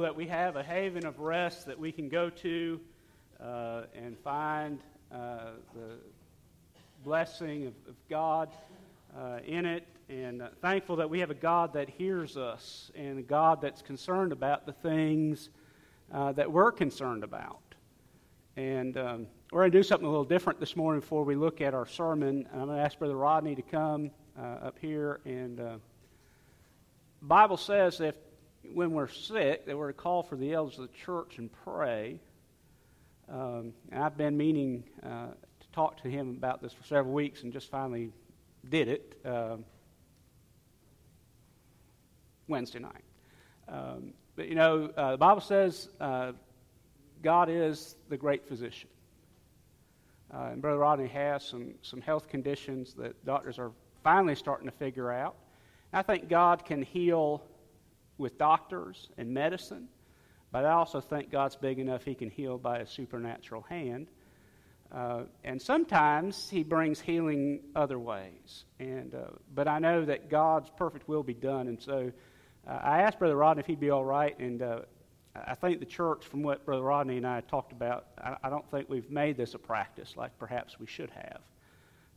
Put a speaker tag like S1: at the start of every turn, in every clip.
S1: that we have a haven of rest that we can go to uh, and find uh, the blessing of, of God uh, in it, and uh, thankful that we have a God that hears us and a God that's concerned about the things uh, that we're concerned about. And um, we're going to do something a little different this morning before we look at our sermon. I'm going to ask Brother Rodney to come uh, up here. And Bible says if when we're sick that we're to call for the elders of the church and pray. Um, and I've been meaning uh, to talk to him about this for several weeks and just finally did it uh, Wednesday night. Um, but you know, uh, the Bible says uh, God is the great physician. Uh, and Brother Rodney has some, some health conditions that doctors are finally starting to figure out. I think God can heal with doctors and medicine, but I also think God's big enough He can heal by a supernatural hand. Uh, and sometimes He brings healing other ways. And, uh, but I know that God's perfect will be done. And so uh, I asked Brother Rodney if he'd be all right. And uh, I think the church, from what Brother Rodney and I talked about, I, I don't think we've made this a practice like perhaps we should have.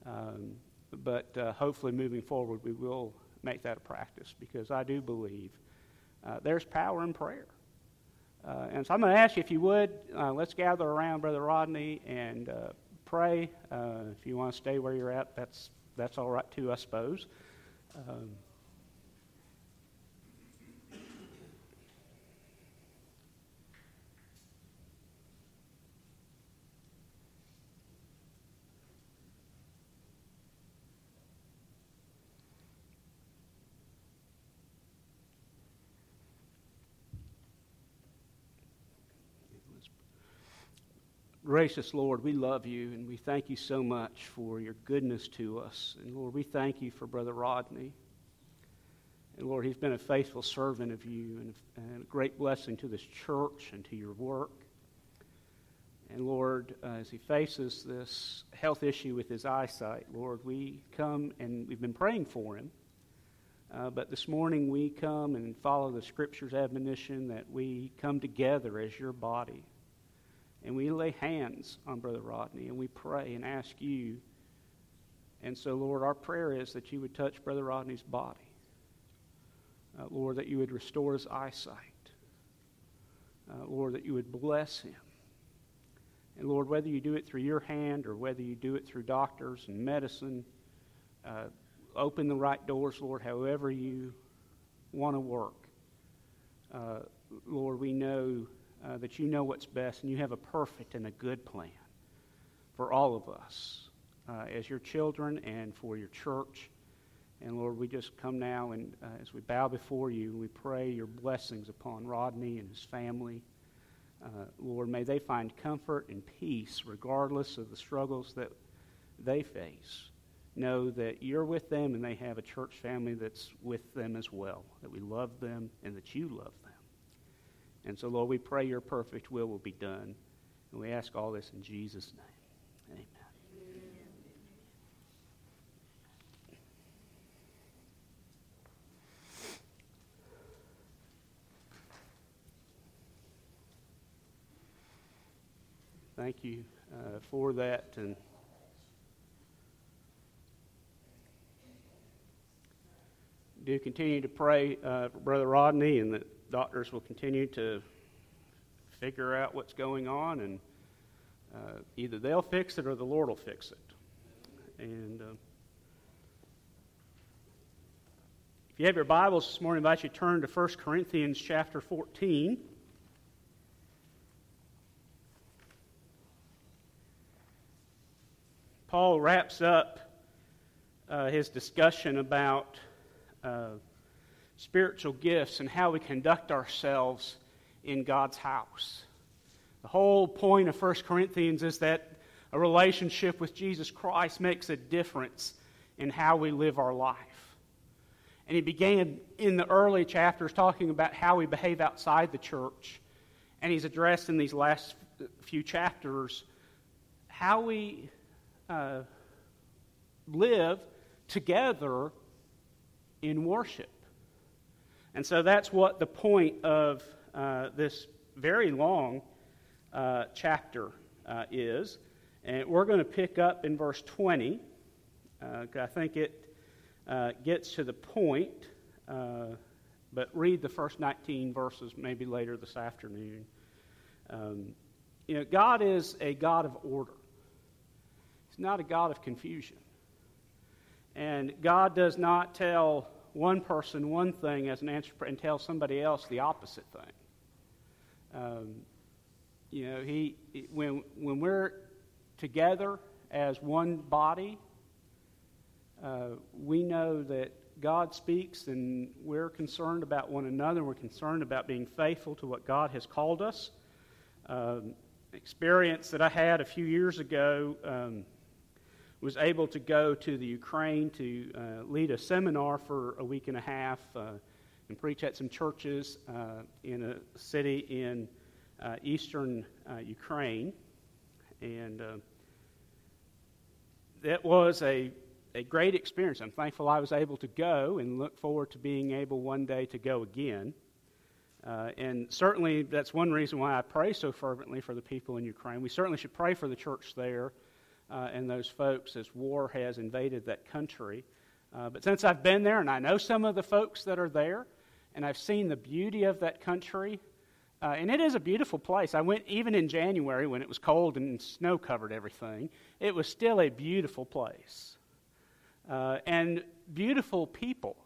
S1: Um, but uh, hopefully, moving forward, we will make that a practice because I do believe uh, there's power in prayer. Uh, and so I'm going to ask you if you would, uh, let's gather around Brother Rodney and uh, pray. Uh, if you want to stay where you're at, that's, that's all right too, I suppose. Um, Gracious Lord, we love you and we thank you so much for your goodness to us. And Lord, we thank you for Brother Rodney. And Lord, he's been a faithful servant of you and, a great blessing to this church and to your work. And Lord, uh, as he faces this health issue with his eyesight, Lord, we come and we've been praying for him. Uh, but this morning we come and follow the Scripture's admonition that we come together as your body and we lay hands on Brother Rodney and we pray and ask you. And so, Lord, our prayer is that you would touch Brother Rodney's body. Uh, Lord, that you would restore his eyesight. Uh, Lord, that you would bless him. And Lord, whether you do it through your hand or whether you do it through doctors and medicine, uh, open the right doors, Lord, however you want to work. Uh, Lord, we know uh, that you know what's best and you have a perfect and a good plan for all of us uh, as your children and for your church. And Lord, we just come now and uh, as we bow before you, we pray your blessings upon Rodney and his family. Uh, Lord, may they find comfort and peace regardless of the struggles that they face. Know that you're with them and they have a church family that's with them as well, that we love them and that you love them. And so, Lord, we pray your perfect will will be done. And we ask all this in Jesus' name. Amen. Thank you uh, for that. And do continue to pray uh, for Brother Rodney and that doctors will continue to figure out what's going on, and uh, either they'll fix it or the Lord will fix it. And uh, if you have your Bibles this morning, I invite you to turn to 1 Corinthians chapter 14. Paul wraps up uh, his discussion about uh, spiritual gifts and how we conduct ourselves in God's house. The whole point of 1 Corinthians is that a relationship with Jesus Christ makes a difference in how we live our life. And he began in the early chapters talking about how we behave outside the church. And he's addressed in these last few chapters how we uh, live together in worship. And so that's what the point of uh, this very long uh, chapter uh, is. And we're going to pick up in verse 20. Uh, I think it uh, gets to the point, uh, but read the first 19 verses maybe later this afternoon. Um, you know, God is a God of order, He's not a God of confusion. And God does not tell one person one thing as an answer and tell somebody else the opposite thing. Um, you know, he when when we're together as one body, uh, we know that God speaks, and we're concerned about one another. We're concerned about being faithful to what God has called us. Um, experience that I had a few years ago um, was able to go to the Ukraine to uh, lead a seminar for a week and a half uh, and preach at some churches uh, in a city in uh, eastern uh, Ukraine. And uh, that was a, a great experience. I'm thankful I was able to go and look forward to being able one day to go again. Uh, and certainly, that's one reason why I pray so fervently for the people in Ukraine. We certainly should pray for the church there uh, and those folks as war has invaded that country. Uh, but since I've been there and I know some of the folks that are there, and I've seen the beauty of that country, uh, and it is a beautiful place. I went even in January when it was cold and snow covered everything. It was still a beautiful place. Uh, and beautiful people.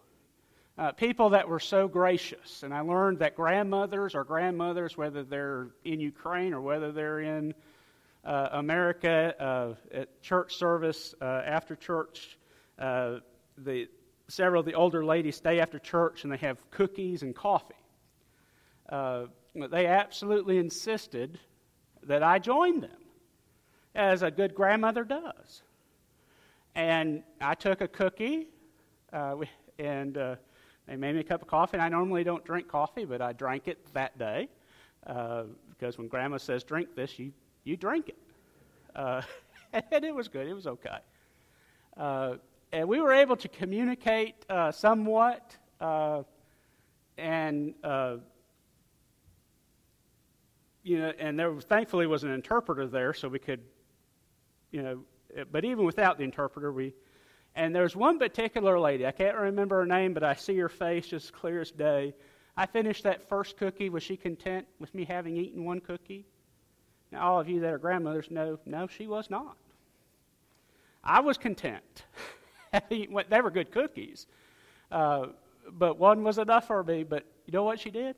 S1: Uh, people that were so gracious. And I learned that grandmothers or grandmothers, whether they're in Ukraine or whether they're in uh, America uh, at church service, uh, after church, uh, the, several of the older ladies stay after church and they have cookies and coffee. They absolutely insisted that I join them, as a good grandmother does. And I took a cookie, and they made me a cup of coffee. And I normally don't drink coffee, but I drank it that day uh, because when Grandma says drink this, you you drink it. Uh, and it was good. It was okay. Uh, and we were able to communicate uh, somewhat, and you know, and there was, thankfully was an interpreter there, so we could, you know, but even without the interpreter, we, and there's one particular lady, I can't remember her name, but I see her face just clear as day. I finished that first cookie. Was she content with me having eaten one cookie? Now, all of you that are grandmothers know, no, she was not. I was content. they were good cookies. Uh, but one was enough for me. But you know what she did?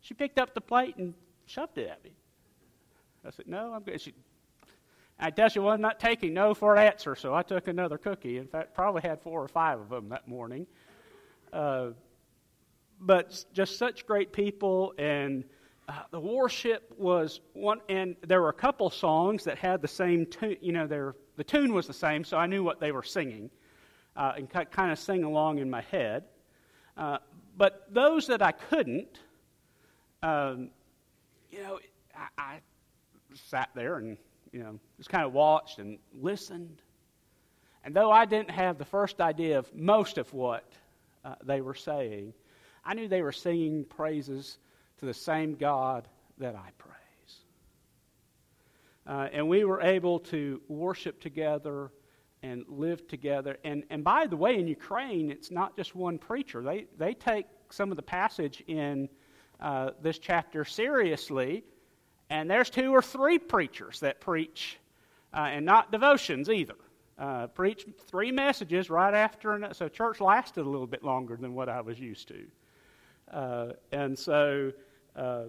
S1: She picked up the plate and shoved it at me. I said, No, I'm good. She, I tell you what, I'm not taking no for an answer, so I took another cookie. In fact, probably had four or five of them that morning. Uh, but just such great people, and uh, the warship was one, and there were a couple songs that had the same tune. You know, the tune was the same, so I knew what they were singing, uh, and kind of sing along in my head. Uh, but those that I couldn't, um, you know, I, I sat there and, you know, just kind of watched and listened. And though I didn't have the first idea of most of what uh, they were saying, I knew they were singing praises to the same God that I praise. Uh, and we were able to worship together and live together. And, and by the way, in Ukraine, it's not just one preacher. They, they take some of the passage in uh, this chapter seriously, and there's two or three preachers that preach, uh, and not devotions either. Uh, preach three messages right after, so church lasted a little bit longer than what I was used to. Uh, and so, uh,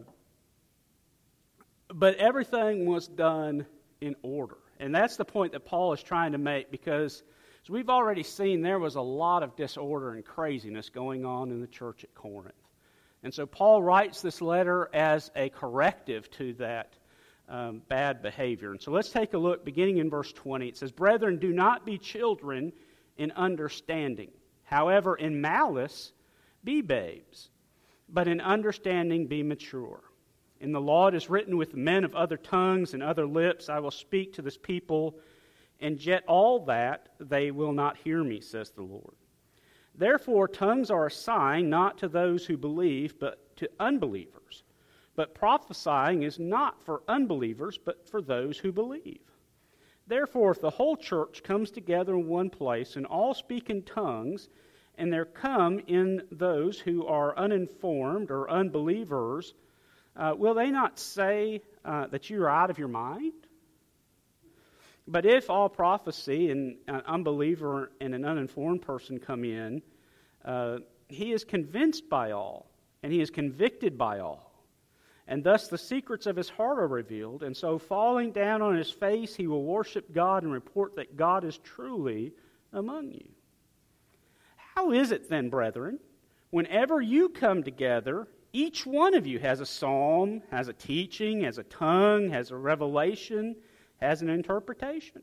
S1: but everything was done in order. And that's the point that Paul is trying to make because, as we've already seen, there was a lot of disorder and craziness going on in the church at Corinth. And so Paul writes this letter as a corrective to that um, bad behavior. And so let's take a look, beginning in verse 20. It says, Brethren, do not be children in understanding. However, in malice, be babes, but in understanding, be mature. In the law it is written, With men of other tongues and other lips I will speak to this people, and yet all that they will not hear me, says the Lord. Therefore, tongues are a sign not to those who believe, but to unbelievers. But prophesying is not for unbelievers, but for those who believe. Therefore, if the whole church comes together in one place and all speak in tongues, and there come in those who are uninformed or unbelievers, uh, will they not say uh, that you are out of your mind? But if all prophecy and an unbeliever and an uninformed person come in, uh, he is convinced by all, and he is convicted by all. And thus the secrets of his heart are revealed. And so, falling down on his face, he will worship God and report that God is truly among you. How is it then, brethren, whenever you come together, each one of you has a psalm, has a teaching, has a tongue, has a revelation, has an interpretation?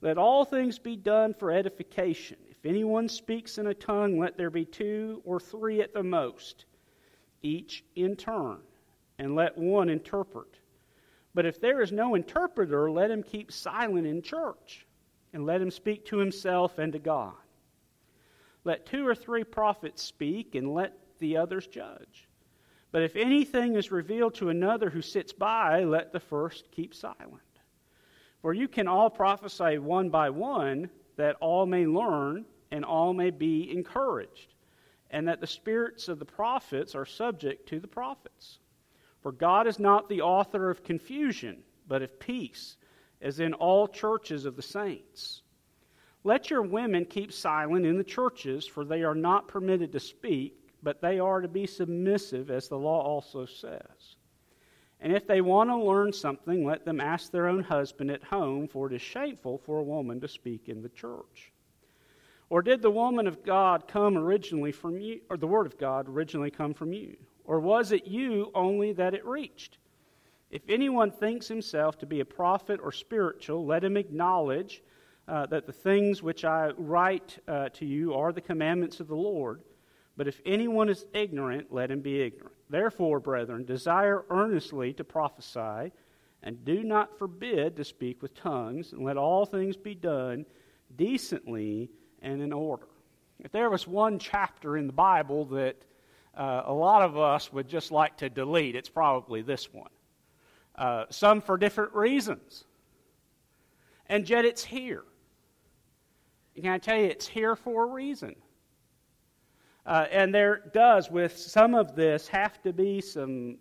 S1: Let all things be done for edification. If anyone speaks in a tongue, let there be two or three at the most, each in turn, and let one interpret. But if there is no interpreter, let him keep silent in church, and let him speak to himself and to God. Let two or three prophets speak, and let the others judge. But if anything is revealed to another who sits by, let the first keep silent. For you can all prophesy one by one, that all may learn and all may be encouraged, and that the spirits of the prophets are subject to the prophets. For God is not the author of confusion, but of peace, as in all churches of the saints. Let your women keep silent in the churches, for they are not permitted to speak, but they are to be submissive, as the law also says. And if they want to learn something, let them ask their own husband at home, for it is shameful for a woman to speak in the church. Or did the woman of God come originally from you, or the word of God originally come from you? Or was it you only that it reached? If anyone thinks himself to be a prophet or spiritual, let him acknowledge uh, that the things which I write uh, to you are the commandments of the Lord. But if anyone is ignorant, let him be ignorant. Therefore, brethren, desire earnestly to prophesy, and do not forbid to speak with tongues, and let all things be done decently and in order. If there was one chapter in the Bible that uh, a lot of us would just like to delete, it's probably this one. Uh, some for different reasons. And yet it's here. Can I tell you, it's here for a reason. Uh, and there does, with some of this, have to be some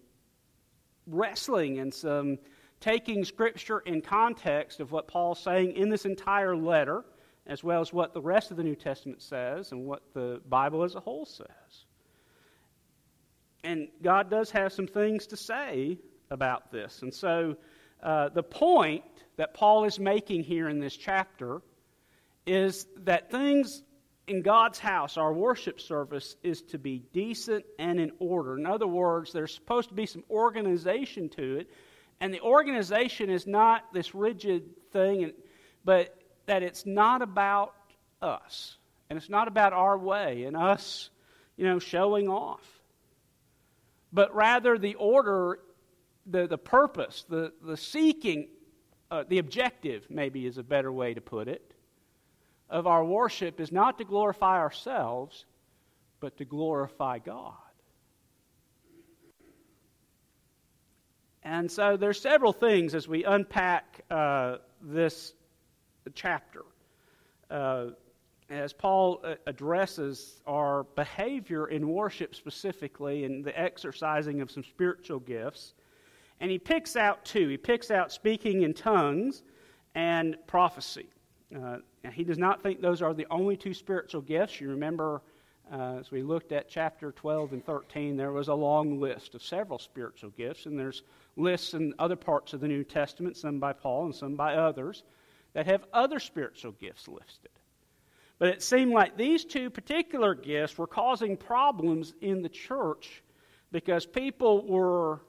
S1: wrestling and some taking Scripture in context of what Paul's saying in this entire letter, as well as what the rest of the New Testament says and what the Bible as a whole says. And God does have some things to say about this. And so uh, the point that Paul is making here in this chapter is that things in God's house, our worship service is to be decent and in order. In other words, there's supposed to be some organization to it. And the organization is not this rigid thing, but that it's not about us. And it's not about our way and us, you know, showing off. But rather the order, the, the purpose, the, the seeking, uh, the objective, maybe is a better way to put it, of our worship is not to glorify ourselves, but to glorify God. And so there's several things as we unpack uh, this chapter. Uh, as Paul uh, addresses our behavior in worship specifically and the exercising of some spiritual gifts, and he picks out two. He picks out speaking in tongues and prophecy. Uh, he does not think those are the only two spiritual gifts. You remember, uh, as we looked at chapter 12 and 13, there was a long list of several spiritual gifts, and there's lists in other parts of the New Testament, some by Paul and some by others, that have other spiritual gifts listed. But it seemed like these two particular gifts were causing problems in the church because people were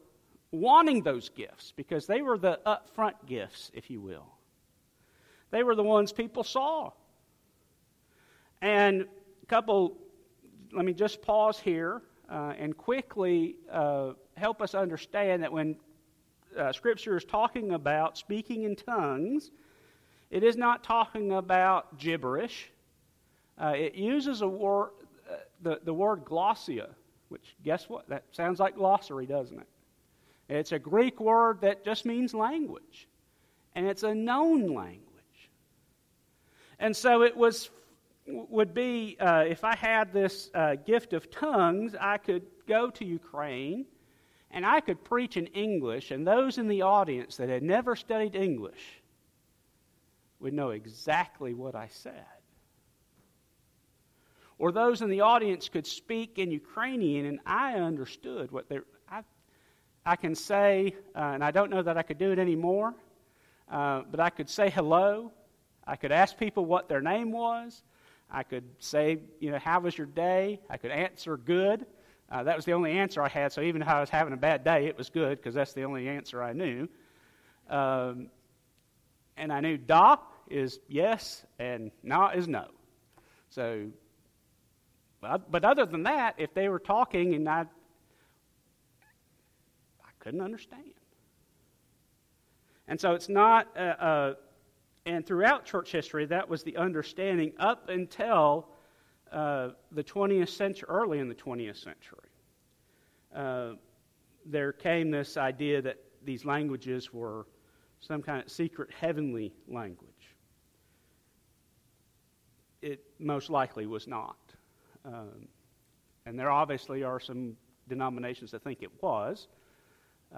S1: wanting those gifts because they were the upfront gifts, if you will. They were the ones people saw. And a couple, let me just pause here uh, and quickly uh, help us understand that when uh, Scripture is talking about speaking in tongues, it is not talking about gibberish. Uh, it uses a word, uh, the, the word glossia, which guess what? That sounds like glossary, doesn't it? It's a Greek word that just means language, and it's a known language. And so it was would be uh, if I had this uh, gift of tongues, I could go to Ukraine and I could preach in English, and those in the audience that had never studied English would know exactly what I said. Or those in the audience could speak in Ukrainian, and I understood what they. I, I can say, uh, and I don't know that I could do it anymore, uh, but I could say hello. I could ask people what their name was. I could say, you know, how was your day? I could answer good. Uh, that was the only answer I had, so even if I was having a bad day, it was good because that's the only answer I knew. Um, and I knew da is yes and na is no. So, but other than that, if they were talking and I, I couldn't understand. And so it's not, uh, uh, and throughout church history, that was the understanding up until uh, the 20th century, early in the 20th century. Uh, there came this idea that these languages were some kind of secret heavenly language. It most likely was not. Um, and there obviously are some denominations that think it was.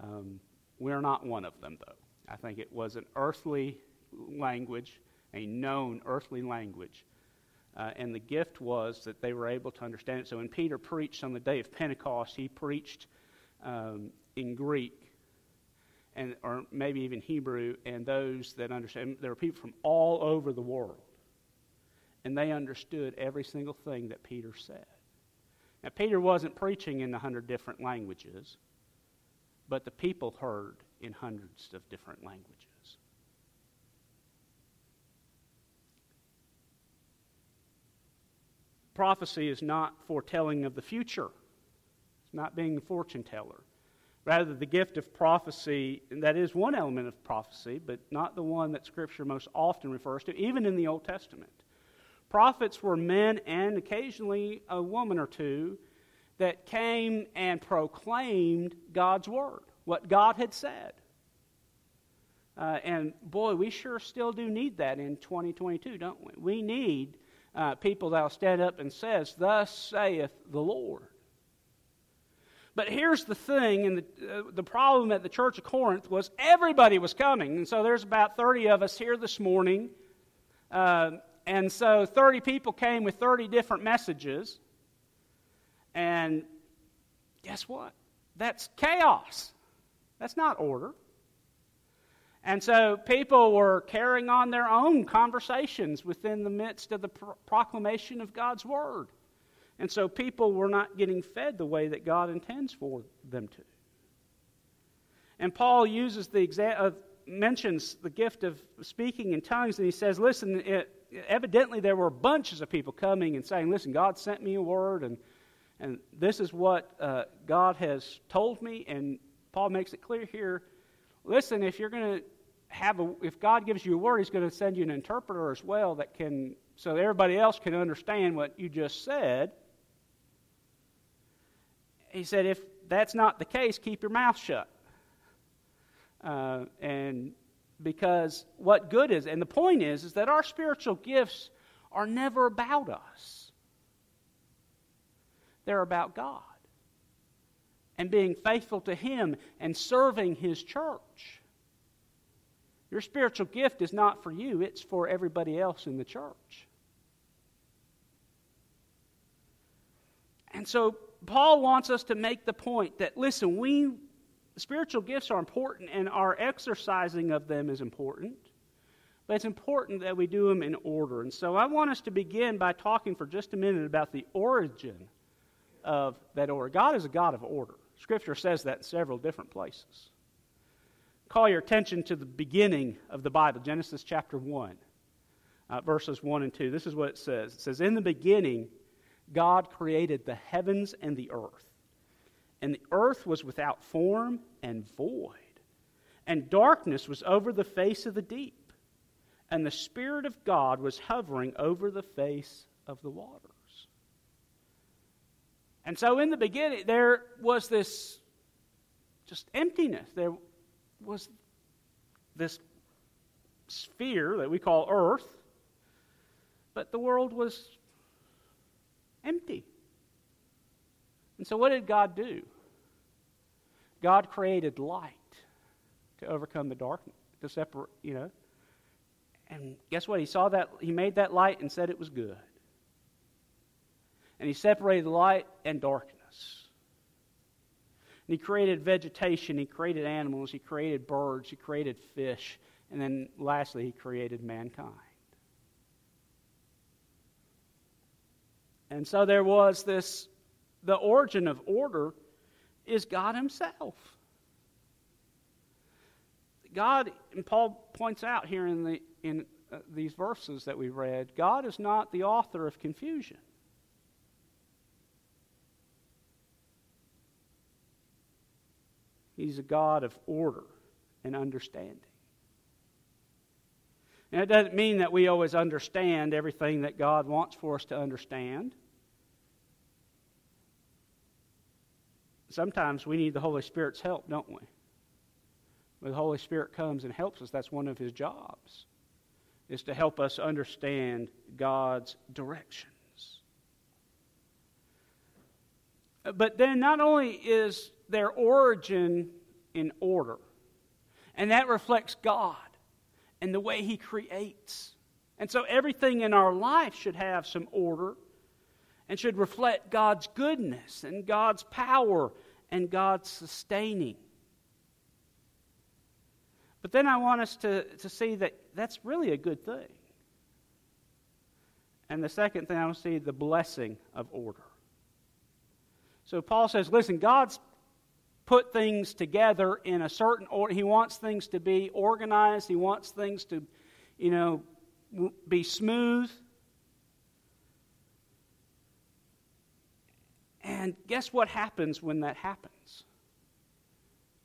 S1: Um, we're not one of them, though. I think it was an earthly language, a known earthly language. Uh, and the gift was that they were able to understand it. So when Peter preached on the day of Pentecost, he preached um, in Greek, and or maybe even Hebrew. And those that understand, there were people from all over the world, and they understood every single thing that Peter said. Now Peter wasn't preaching in a hundred different languages, but the people heard in hundreds of different languages. Prophecy is not foretelling of the future, it's not being a fortune teller. Rather, the gift of prophecy, and that is one element of prophecy, but not the one that Scripture most often refers to, even in the Old Testament. Prophets were men and occasionally a woman or two that came and proclaimed God's word, what God had said. Uh, and boy, we sure still do need that in 2022, don't we? We need uh, people that'll stand up and says, "Thus saith the Lord." But here's the thing, and the, uh, the problem at the church of Corinth was everybody was coming. And so there's about 30 of us here this morning. Uh, and so 30 people came with 30 different messages. And guess what? That's chaos. That's not order. And so people were carrying on their own conversations within the midst of the pro- proclamation of God's word. And so people were not getting fed the way that God intends for them to. And Paul uses the exa- uh, mentions the gift of speaking in tongues, and he says, "Listen, it, evidently there were bunches of people coming and saying, "Listen, God sent me a word, and and this is what uh, God has told me." And Paul makes it clear here listen, if you're going to have a, if God gives you a word, He's going to send you an interpreter as well that can, so everybody else can understand what you just said. He said, if that's not the case, keep your mouth shut. Uh, and because what good is, and the point is, is that our spiritual gifts are never about us. They're about God and being faithful to Him and serving His church. Your spiritual gift is not for you, it's for everybody else in the church. And so Paul wants us to make the point that listen, we spiritual gifts are important and our exercising of them is important. But it's important that we do them in order. And so I want us to begin by talking for just a minute about the origin of that order. God is a God of order. Scripture says that in several different places. Call your attention to the beginning of the Bible, Genesis chapter 1, uh, verses 1 and 2. This is what it says It says, In the beginning, God created the heavens and the earth. And the earth was without form and void, and darkness was over the face of the deep, and the Spirit of God was hovering over the face of the water. And so in the beginning, there was this just emptiness. There was this sphere that we call Earth, but the world was empty. And so, what did God do? God created light to overcome the darkness, to separate, you know. And guess what? He saw that, he made that light and said it was good. And he separated light and darkness. And he created vegetation, he created animals, he created birds, he created fish, and then lastly, he created mankind. And so there was this the origin of order is God Himself. God, and Paul points out here in, the, in uh, these verses that we read, God is not the author of confusion. He's a God of order and understanding. And it doesn't mean that we always understand everything that God wants for us to understand. Sometimes we need the Holy Spirit's help, don't we? When the Holy Spirit comes and helps us, that's one of his jobs, is to help us understand God's directions. But then not only is their origin in order, and that reflects God and the way He creates. And so everything in our life should have some order and should reflect God's goodness and God's power and God's sustaining. But then I want us to, to see that that's really a good thing. And the second thing I want to see the blessing of order. So Paul says, listen, God's put things together in a certain order. He wants things to be organized. He wants things to, you know, be smooth. And guess what happens when that happens?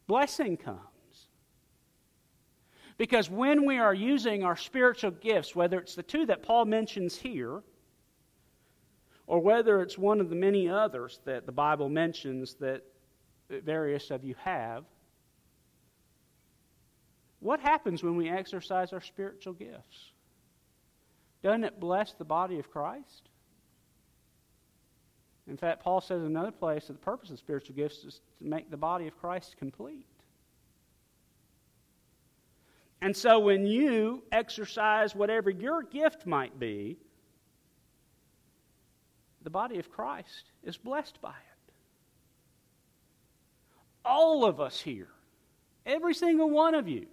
S1: Blessing comes. Because when we are using our spiritual gifts, whether it's the two that Paul mentions here, or whether it's one of the many others that the Bible mentions that various of you have. What happens when we exercise our spiritual gifts? Doesn't it bless the body of Christ? In fact, Paul says in another place that the purpose of spiritual gifts is to make the body of Christ complete. And so when you exercise whatever your gift might be, the body of Christ is blessed by it all of us here, every single one of you,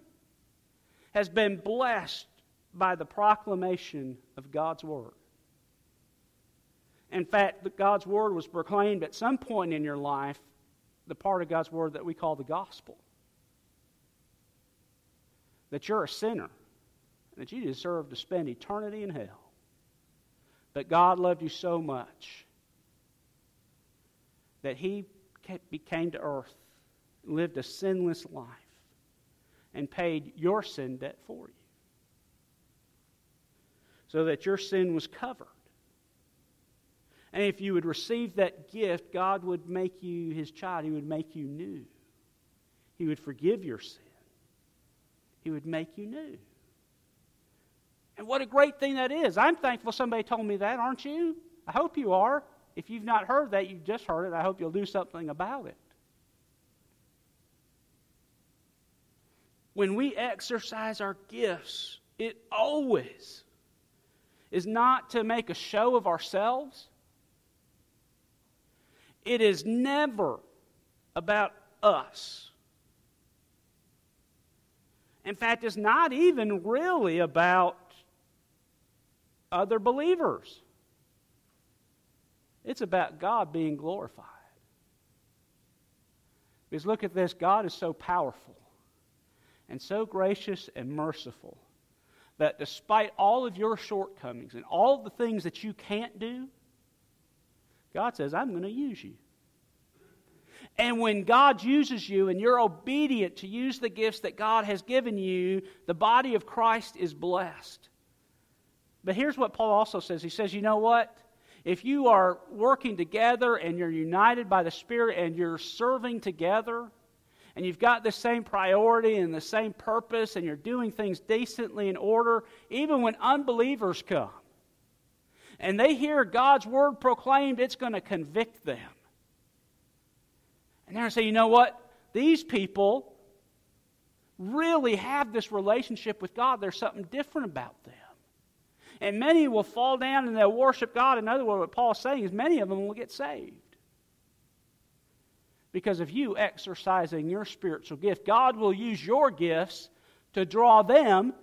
S1: has been blessed by the proclamation of God's Word. In fact, God's Word was proclaimed at some point in your life, the part of God's Word that we call the gospel. That you're a sinner, that you deserve to spend eternity in hell. But God loved you so much that He came to earth lived a sinless life and paid your sin debt for you so that your sin was covered. And if you would receive that gift, God would make you his child. He would make you new. He would forgive your sin. He would make you new. And what a great thing that is. I'm thankful somebody told me that, aren't you? I hope you are. If you've not heard that, you've just heard it. I hope you'll do something about it. When we exercise our gifts, it always is not to make a show of ourselves. It is never about us. In fact, it's not even really about other believers. It's about God being glorified. Because look at this God is so powerful and so gracious and merciful that despite all of your shortcomings and all the things that you can't do, God says, I'm going to use you. And when God uses you and you're obedient to use the gifts that God has given you, the body of Christ is blessed. But here's what Paul also says He says, You know what? If you are working together and you're united by the Spirit and you're serving together, and you've got the same priority and the same purpose, and you're doing things decently in order, even when unbelievers come and they hear God's word proclaimed, it's going to convict them. And they're going to say, you know what? These people really have this relationship with God. There's something different about them. And many will fall down and they'll worship God. In other words, what Paul's saying is many of them will get saved. Because of you exercising your spiritual gift, God will use your gifts to draw them,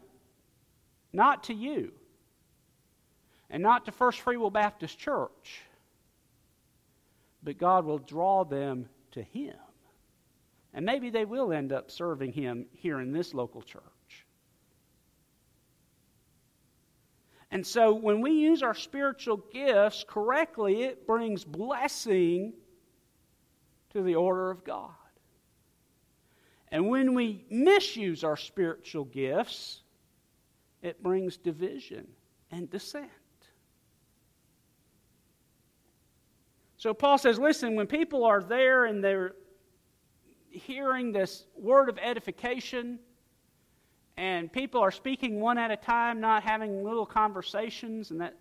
S1: not to you, and not to First Free Will Baptist Church, but God will draw them to Him. And maybe they will end up serving Him here in this local church. And so when we use our spiritual gifts correctly, it brings blessing to the order of God. And when we misuse our spiritual gifts, it brings division and dissent. So Paul says, listen, when people are there and they're hearing this word of edification, and people are speaking one at a time, not having little conversations, and that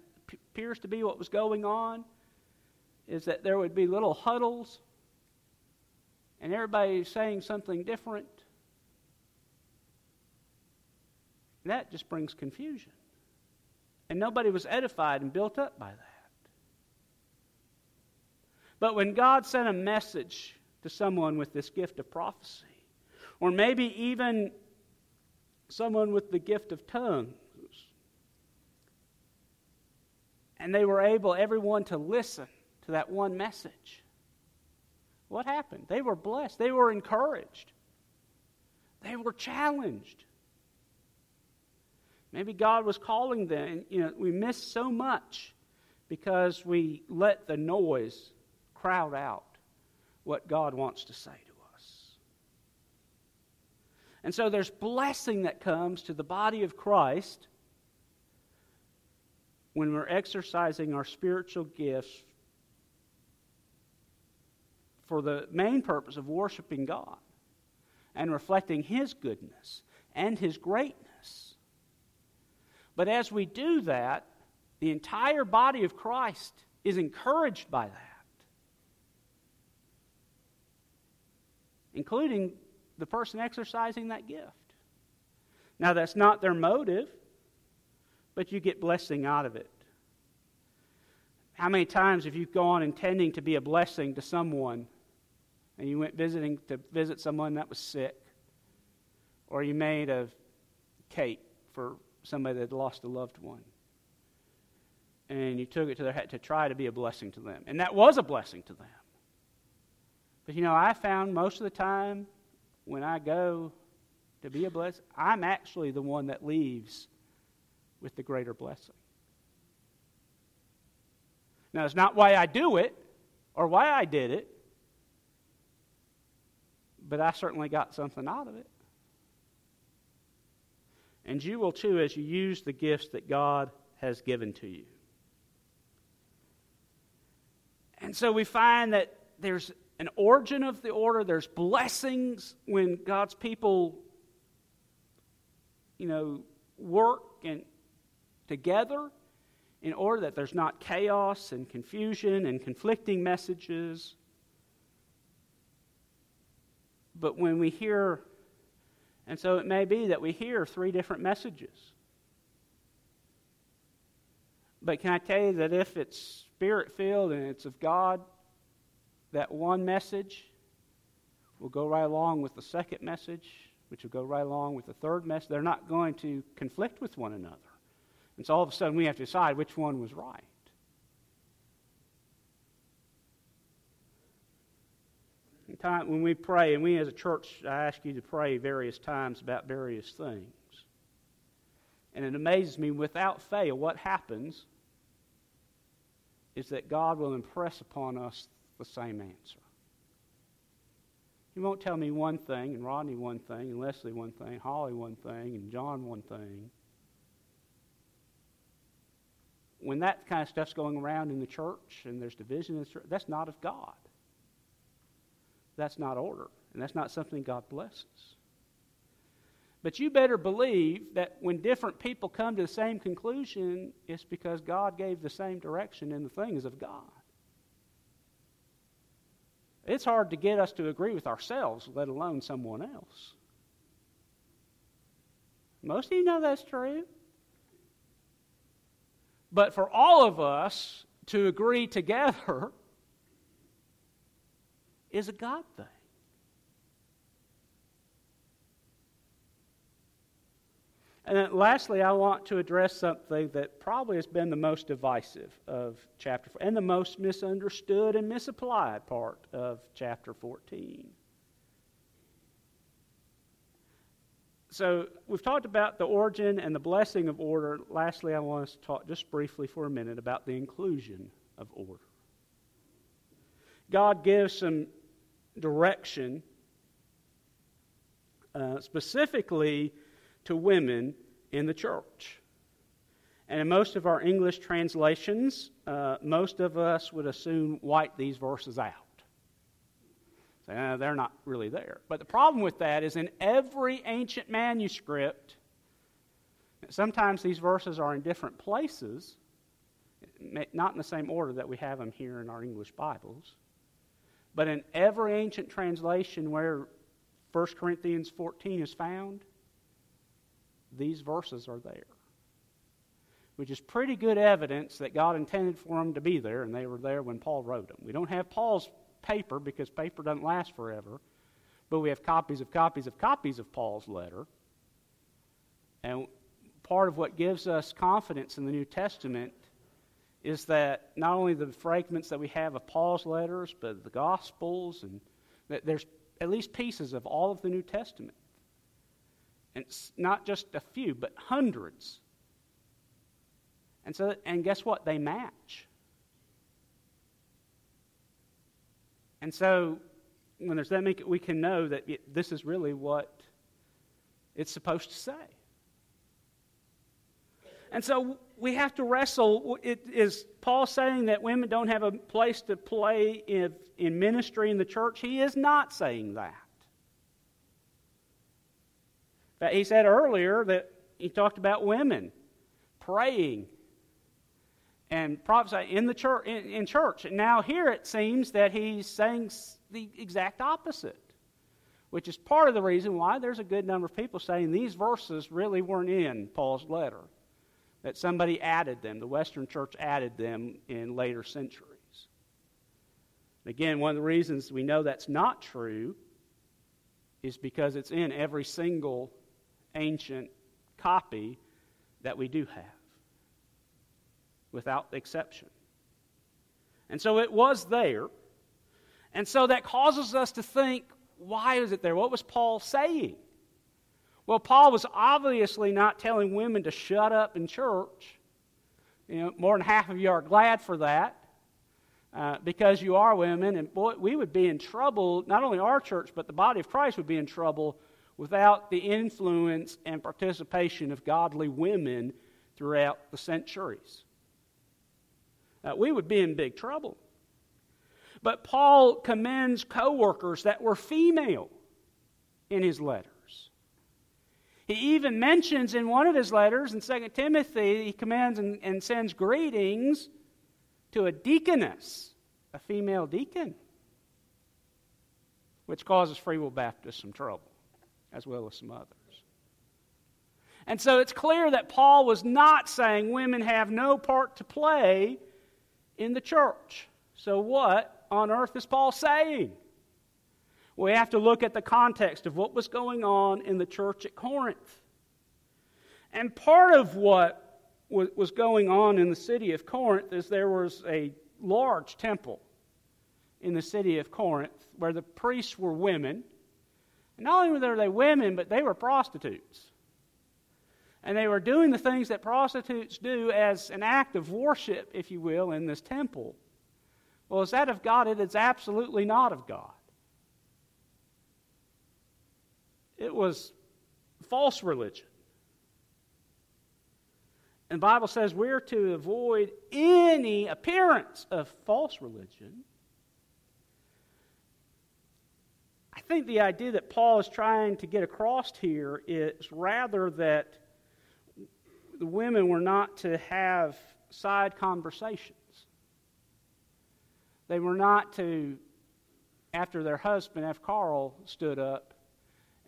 S1: appears to be what was going on, is that there would be little huddles, and everybody's saying something different. That just brings confusion. And nobody was edified and built up by that. But when God sent a message to someone with this gift of prophecy, or maybe even someone with the gift of tongues, and they were able, everyone, to listen to that one message. What happened? They were blessed. They were encouraged. They were challenged. Maybe God was calling them. You know, we miss so much because we let the noise crowd out what God wants to say to us. And so there's blessing that comes to the body of Christ when we're exercising our spiritual gifts for the main purpose of worshiping God and reflecting His goodness and His greatness. But as we do that, the entire body of Christ is encouraged by that. including the person exercising that gift. Now, that's not their motive, but you get blessing out of it. How many times have you gone intending to be a blessing to someone and you went visiting to visit someone that was sick? Or you made a cake for somebody that lost a loved one? And you took it to their head to try to be a blessing to them. And that was a blessing to them. But you know, I found most of the time when I go to be a blessing, I'm actually the one that leaves with the greater blessing. Now, it's not why I do it or why I did it, but I certainly got something out of it. And you will too as you use the gifts that God has given to you. And so we find that there's an origin of the order. There's blessings when God's people, you know, work and together in order that there's not chaos and confusion and conflicting messages. But when we hear, and so it may be that we hear three different messages. But can I tell you that if it's spirit filled and it's of God, that one message will go right along with the second message, which will go right along with the third message. They're not going to conflict with one another. And so all of a sudden we have to decide which one was right. Time, when we pray, and we as a church, I ask you to pray various times about various things. And it amazes me, without fail, what happens is that God will impress upon us the same answer. He won't tell me one thing, and Rodney one thing, and Leslie one thing, Holly one thing, and John one thing. When that kind of stuff's going around in the church and there's division in the church, that's not of God. That's not order. and that's not something God blesses. But you better believe that when different people come to the same conclusion, it's because God gave the same direction in the things of God. It's hard to get us to agree with ourselves, let alone someone else. Most of you know that's true. But for all of us to agree together is a God thing. And then lastly, I want to address something that probably has been the most divisive of chapter 4 and the most misunderstood and misapplied part of chapter 14. So, we've talked about the origin and the blessing of order. Lastly, I want us to talk just briefly for a minute about the inclusion of order. God gives some direction uh, specifically to women in the church. And in most of our English translations, uh, most of us would assume wipe these verses out. So, uh, they're not really there. But the problem with that is in every ancient manuscript, sometimes these verses are in different places, not in the same order that we have them here in our English Bibles. But in every ancient translation where 1 Corinthians 14 is found, these verses are there. Which is pretty good evidence that God intended for them to be there, and they were there when Paul wrote them. We don't have Paul's paper because paper doesn't last forever, but we have copies of copies of copies of Paul's letter. And part of what gives us confidence in the New Testament is that not only the fragments that we have of Paul's letters, but the Gospels, and that there's at least pieces of all of the New Testament. And it's not just a few, but hundreds. And so, and guess what? They match. And so, when there's that, we can know that this is really what it's supposed to say. And so we have to wrestle. It, is Paul saying that women don't have a place to play in, in ministry in the church? He is not saying that. But he said earlier that he talked about women praying and prophesying in the church. In, in church. And now here it seems that he's saying the exact opposite, which is part of the reason why there's a good number of people saying these verses really weren't in Paul's letter, that somebody added them. The Western Church added them in later centuries. Again, one of the reasons we know that's not true is because it's in every single ancient copy that we do have, without exception. And so it was there. And so that causes us to think why is it there? What was Paul saying? Well, Paul was obviously not telling women to shut up in church. You know, more than half of you are glad for that uh, because you are women. And boy, we would be in trouble. Not only our church, but the body of Christ would be in trouble without the influence and participation of godly women throughout the centuries. Uh, we would be in big trouble. But Paul commends co workers that were female in his letters. He even mentions in one of his letters, in 2 Timothy, he commands and, and sends greetings to a deaconess, a female deacon, which causes Free Will Baptist some trouble as well as some others. And so it's clear that Paul was not saying women have no part to play in the church. So, what on earth is Paul saying? We have to look at the context of what was going on in the church at Corinth. And part of what was going on in the city of Corinth is there was a large temple in the city of Corinth where the priests were women and not only were they women, but they were prostitutes. And they were doing the things that prostitutes do as an act of worship, if you will, in this temple. Well, is that of God? It is absolutely not of God. It was false religion. And the Bible says we're to avoid any appearance of false religion I think the idea that Paul is trying to get across here is rather that the women were not to have side conversations. They were not to, after their husband, F. Carl, stood up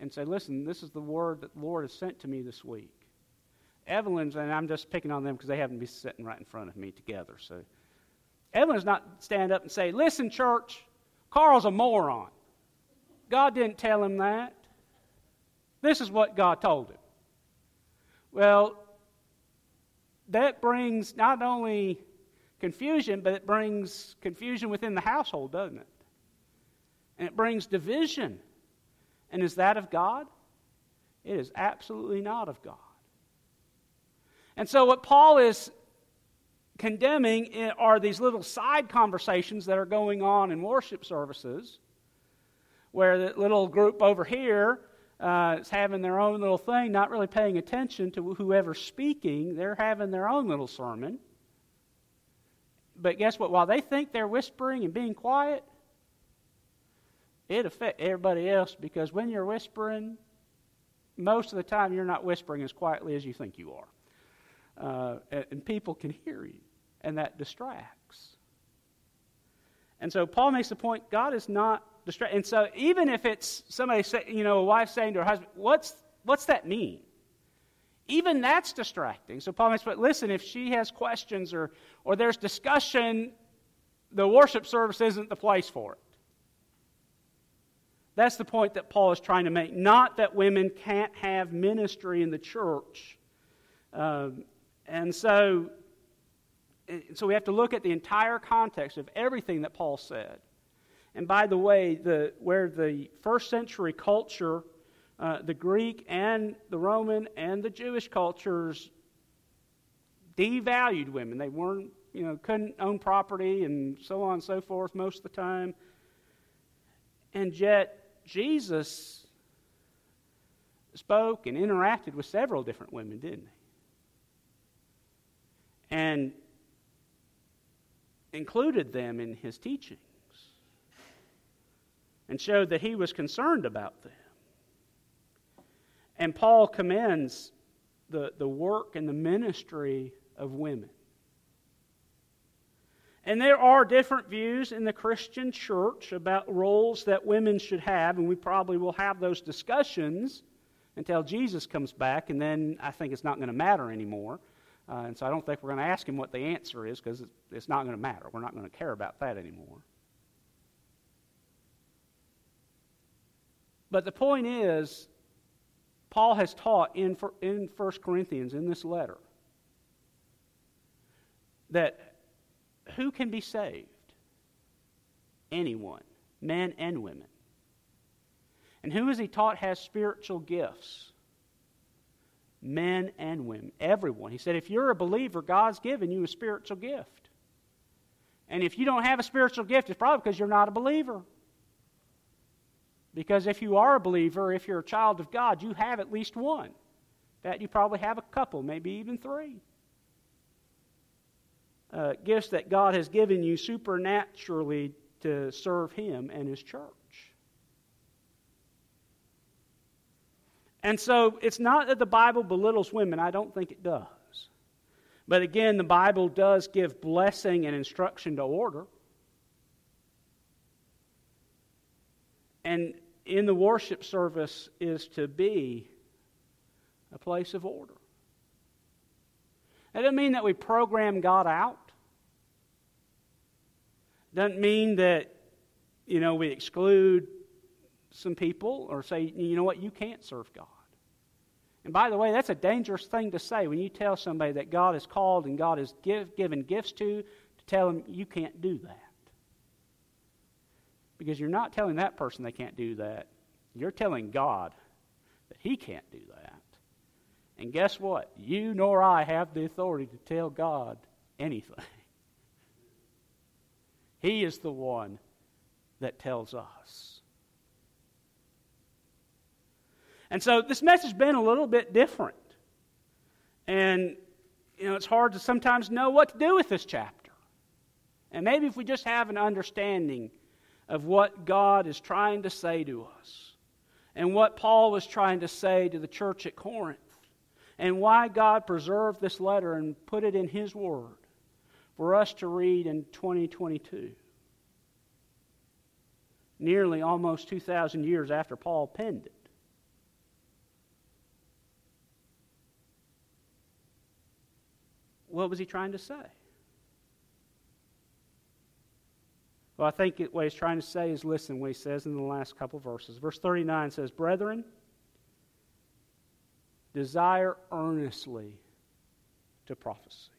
S1: and say, Listen, this is the word that the Lord has sent to me this week. Evelyn's, and I'm just picking on them because they happen to be sitting right in front of me together. So Evelyn's not stand up and say, Listen, church, Carl's a moron. God didn't tell him that. This is what God told him. Well, that brings not only confusion, but it brings confusion within the household, doesn't it? And it brings division. And is that of God? It is absolutely not of God. And so, what Paul is condemning are these little side conversations that are going on in worship services, where the little group over here uh, is having their own little thing, not really paying attention to whoever's speaking. They're having their own little sermon. But guess what? While they think they're whispering and being quiet, it affects everybody else because when you're whispering, most of the time you're not whispering as quietly as you think you are. Uh, and, and people can hear you, and that distracts. And so Paul makes the point God is not distracted. And so even if it's somebody, say, you know, a wife saying to her husband, what's, what's that mean? Even that's distracting. So Paul makes, but listen, if she has questions or, or there's discussion, the worship service isn't the place for it. That's the point that Paul is trying to make. Not that women can't have ministry in the church. Um, and so, so we have to look at the entire context of everything that Paul said. And by the way, the, where the first century culture, uh, the Greek and the Roman and the Jewish cultures devalued women. They weren't, you know, couldn't own property and so on and so forth most of the time. And yet, Jesus spoke and interacted with several different women, didn't he? And included them in his teachings and showed that he was concerned about them. And Paul commends the, the work and the ministry of women. And there are different views in the Christian church about roles that women should have, and we probably will have those discussions until Jesus comes back, and then I think it's not going to matter anymore. Uh, and so I don't think we're going to ask him what the answer is because it's not going to matter. We're not going to care about that anymore. But the point is, Paul has taught in, in 1 Corinthians, in this letter, that who can be saved? Anyone, men and women. And who is he taught has spiritual gifts? Men and women, everyone. He said, if you're a believer, God's given you a spiritual gift. And if you don't have a spiritual gift, it's probably because you're not a believer. Because if you are a believer, if you're a child of God, you have at least one. That you probably have a couple, maybe even three uh, gifts that God has given you supernaturally to serve Him and His church. And so it's not that the Bible belittles women, I don't think it does. But again, the Bible does give blessing and instruction to order. And in the worship service is to be a place of order. That doesn't mean that we program God out. Doesn't mean that, you know, we exclude some people or say, you know what, you can't serve God. And by the way, that's a dangerous thing to say when you tell somebody that God has called and God has give, given gifts to, to tell them you can't do that. Because you're not telling that person they can't do that. You're telling God that He can't do that. And guess what? You nor I have the authority to tell God anything. He is the one that tells us. And so this message has been a little bit different. And, you know, it's hard to sometimes know what to do with this chapter. And maybe if we just have an understanding of what God is trying to say to us and what Paul was trying to say to the church at Corinth and why God preserved this letter and put it in His Word for us to read in 2022. Nearly almost 2,000 years after Paul penned it. What was he trying to say? Well, I think what he's trying to say is listen, what he says in the last couple verses. Verse 39 says, Brethren, desire earnestly to prophesy.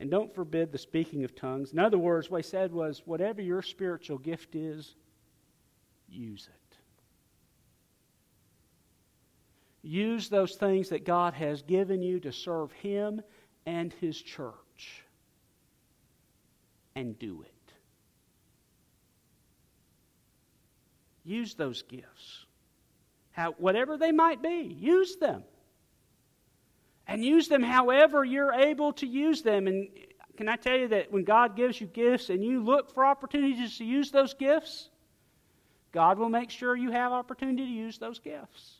S1: And don't forbid the speaking of tongues. In other words, what he said was, whatever your spiritual gift is, use it. Use those things that God has given you to serve Him and His church. And do it. Use those gifts. How, whatever they might be, use them. And use them however you're able to use them. And can I tell you that when God gives you gifts and you look for opportunities to use those gifts, God will make sure you have opportunity to use those gifts.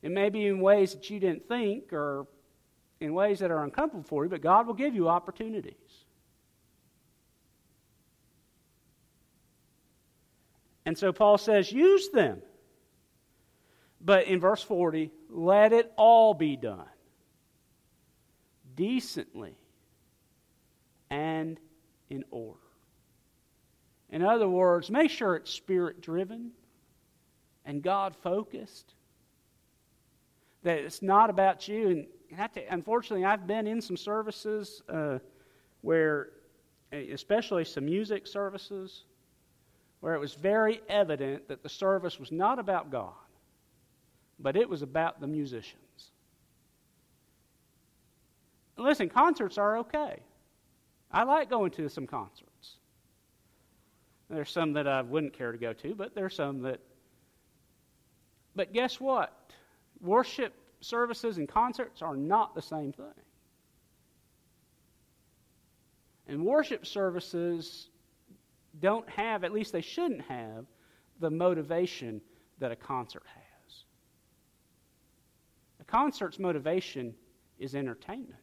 S1: It may be in ways that you didn't think or in ways that are uncomfortable for you, but God will give you opportunities. And so Paul says, use them. But in verse 40, let it all be done decently and in order. In other words, make sure it's spirit driven and God focused that it's not about you. And unfortunately, I've been in some services uh, where, especially some music services, where it was very evident that the service was not about God, but it was about the musicians. Listen, concerts are okay. I like going to some concerts. There's some that I wouldn't care to go to, but there's some that. But guess what? worship services and concerts are not the same thing. And worship services don't have, at least they shouldn't have, the motivation that a concert has. Concert's motivation is entertainment.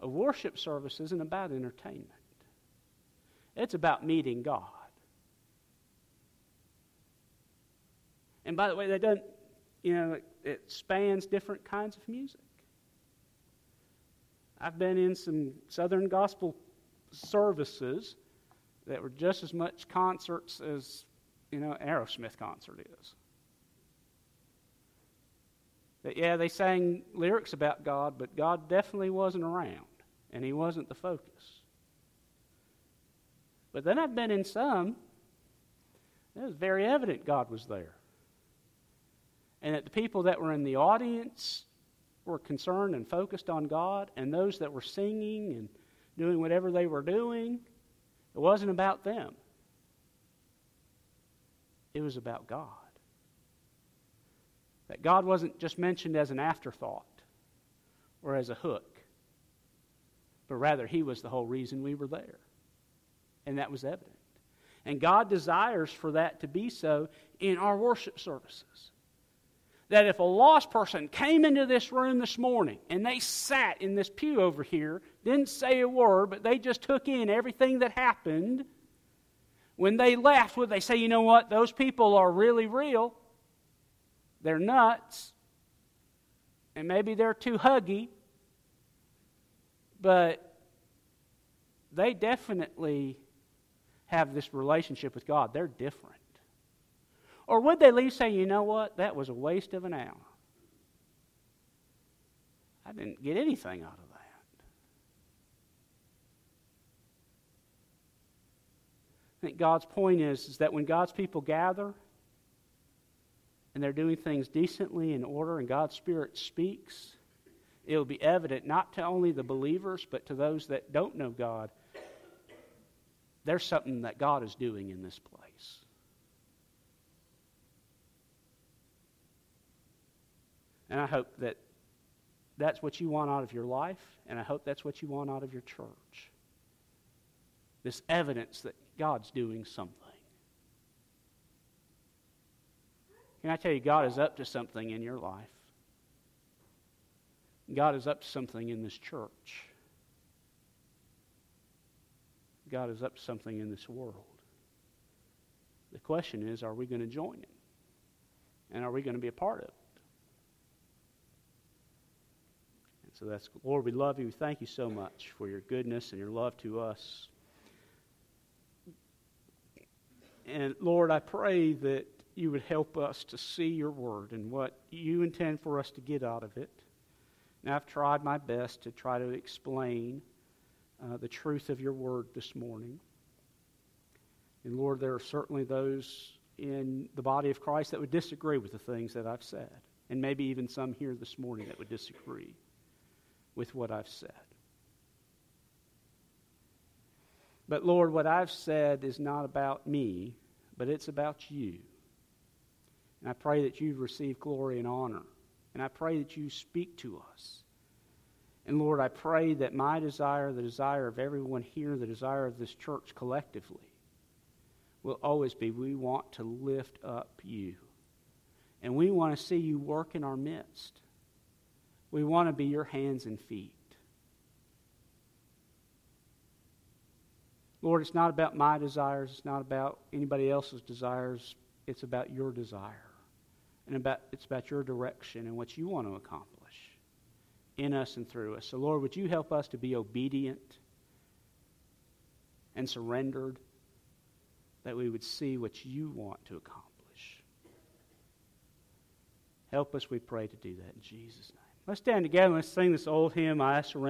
S1: A worship service isn't about entertainment, it's about meeting God. And by the way, they don't, you know, it spans different kinds of music. I've been in some Southern gospel services that were just as much concerts as, you know, Aerosmith concert is. That, yeah, they sang lyrics about God, but God definitely wasn't around, and He wasn't the focus. But then I've been in some, it was very evident God was there and that the people that were in the audience were concerned and focused on God, and those that were singing and doing whatever they were doing, it wasn't about them. It was about God. That God wasn't just mentioned as an afterthought or as a hook, but rather He was the whole reason we were there. And that was evident. And God desires for that to be so in our worship services that if a lost person came into this room this morning and they sat in this pew over here, didn't say a word, but they just took in everything that happened, when they left, would they say, you know what, those people are really real? They're nuts. And maybe they're too huggy. But they definitely have this relationship with God. They're different. Or would they leave saying, you know what, that was a waste of an hour? I didn't get anything out of that. I think God's point is, is that when God's people gather and they're doing things decently in order and God's Spirit speaks, it will be evident not to only the believers, but to those that don't know God. There's something that God is doing in this place. And I hope that that's what you want out of your life, and I hope that's what you want out of your church. this evidence that God's doing something. Can I tell you, God is up to something in your life? God is up to something in this church. God is up to something in this world. The question is, are we going to join it? And are we going to be a part of it? And so that's, Lord, we love you. We thank you so much for your goodness and your love to us. And Lord, I pray that you would help us to see your word and what you intend for us to get out of it. Now, I've tried my best to try to explain uh, the truth of your word this morning. And Lord, there are certainly those in the body of Christ that would disagree with the things that I've said, and maybe even some here this morning that would disagree with what I've said. But Lord, what I've said is not about me, but it's about you. And I pray that you receive glory and honor. And I pray that you speak to us. And Lord, I pray that my desire, the desire of everyone here, the desire of this church collectively, will always be we want to lift up you. And we want to see you work in our midst. We want to be your hands and feet. Lord, it's not about my desires, it's not about anybody else's desires, it's about your desire. And about, it's about your direction and what you want to accomplish in us and through us. So, Lord, would you help us to be obedient and surrendered that we would see what you want to accomplish? Help us, we pray, to do that in Jesus' name. Let's stand together and let's sing this old hymn, I surrender.